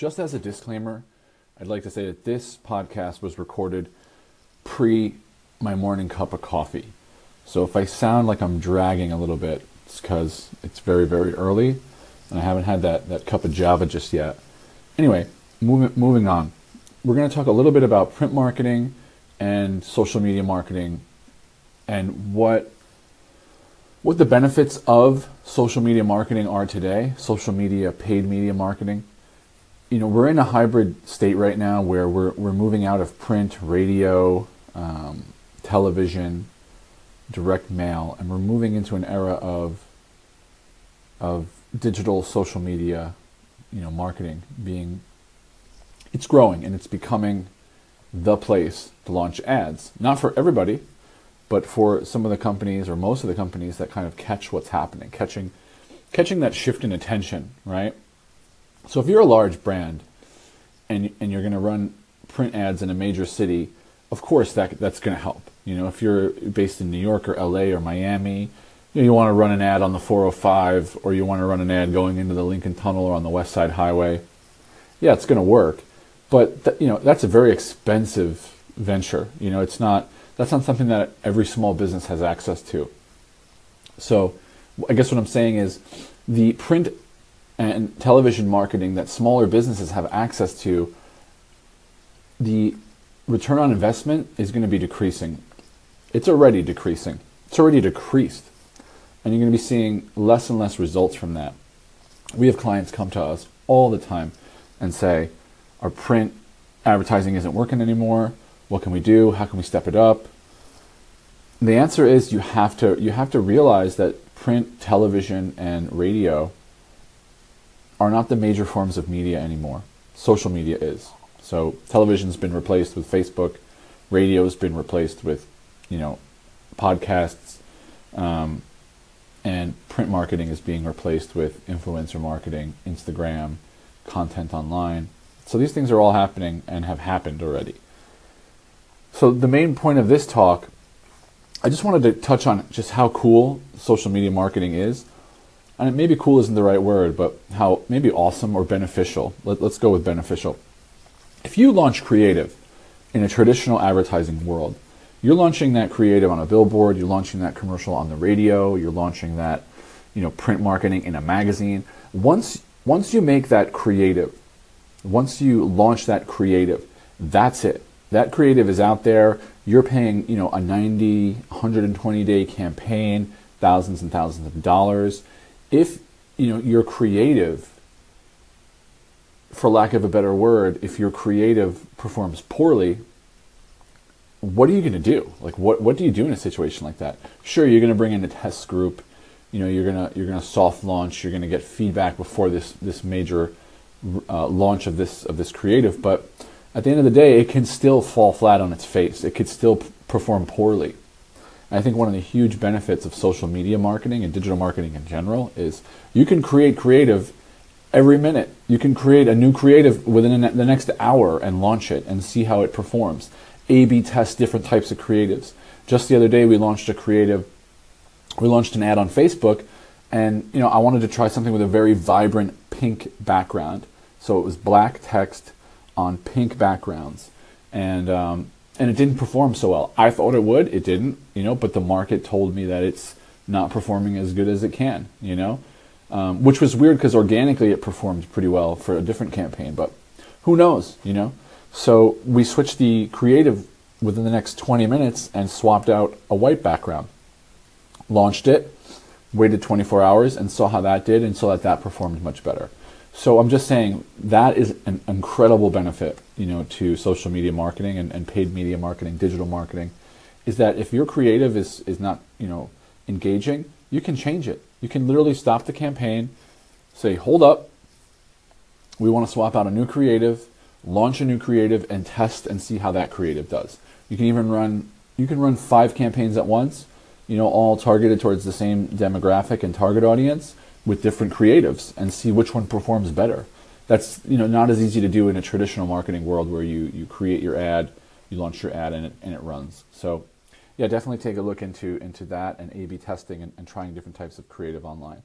Just as a disclaimer, I'd like to say that this podcast was recorded pre my morning cup of coffee. So if I sound like I'm dragging a little bit, it's because it's very, very early and I haven't had that, that cup of Java just yet. Anyway, moving, moving on. We're going to talk a little bit about print marketing and social media marketing and what what the benefits of social media marketing are today, social media paid media marketing. You know, we're in a hybrid state right now where we're we're moving out of print, radio, um, television, direct mail, and we're moving into an era of of digital social media, you know, marketing being it's growing and it's becoming the place to launch ads. Not for everybody, but for some of the companies or most of the companies that kind of catch what's happening, catching catching that shift in attention, right? So if you're a large brand and and you're going to run print ads in a major city, of course that that's going to help. You know, if you're based in New York or LA or Miami, you, know, you want to run an ad on the 405 or you want to run an ad going into the Lincoln Tunnel or on the West Side Highway. Yeah, it's going to work, but th- you know that's a very expensive venture. You know, it's not that's not something that every small business has access to. So, I guess what I'm saying is the print and television marketing that smaller businesses have access to, the return on investment is going to be decreasing. It's already decreasing. It's already decreased. And you're going to be seeing less and less results from that. We have clients come to us all the time and say, our print advertising isn't working anymore. What can we do? How can we step it up? The answer is you have to you have to realize that print, television, and radio are not the major forms of media anymore. Social media is. So television's been replaced with Facebook, radio's been replaced with, you know, podcasts, um, and print marketing is being replaced with influencer marketing, Instagram, content online. So these things are all happening and have happened already. So the main point of this talk, I just wanted to touch on just how cool social media marketing is. And maybe cool isn't the right word, but how maybe awesome or beneficial. Let, let's go with beneficial. If you launch creative in a traditional advertising world, you're launching that creative on a billboard, you're launching that commercial on the radio, you're launching that, you know, print marketing in a magazine. Once once you make that creative, once you launch that creative, that's it. That creative is out there. You're paying, you know, a 90, 120 day campaign, thousands and thousands of dollars. If, you know, you're creative for lack of a better word, if your creative performs poorly, what are you going to do? Like, what, what do you do in a situation like that? Sure, you're going to bring in a test group. You know, you're gonna you're gonna soft launch. You're gonna get feedback before this this major uh, launch of this of this creative. But at the end of the day, it can still fall flat on its face. It could still p- perform poorly. I think one of the huge benefits of social media marketing and digital marketing in general is you can create creative every minute. You can create a new creative within the next hour and launch it and see how it performs. A B test different types of creatives. Just the other day, we launched a creative, we launched an ad on Facebook, and you know I wanted to try something with a very vibrant pink background. So it was black text on pink backgrounds, and um, and it didn't perform so well. I thought it would, it didn't, you know, but the market told me that it's not performing as good as it can, you know um, which was weird because organically it performed pretty well for a different campaign, but who knows, you know? So we switched the creative within the next 20 minutes and swapped out a white background. Launched it, waited 24 hours and saw how that did and saw that that performed much better. So I'm just saying that is an incredible benefit, you know, to social media marketing and, and paid media marketing, digital marketing, is that if your creative is, is not, you know, engaging, you can change it. You can literally stop the campaign, say, hold up, we want to swap out a new creative, launch a new creative, and test and see how that creative does. You can even run you can run five campaigns at once, you know, all targeted towards the same demographic and target audience with different creatives and see which one performs better. That's you know not as easy to do in a traditional marketing world where you you create your ad, you launch your ad and it and it runs. So yeah, definitely take a look into into that and A/B testing and, and trying different types of creative online.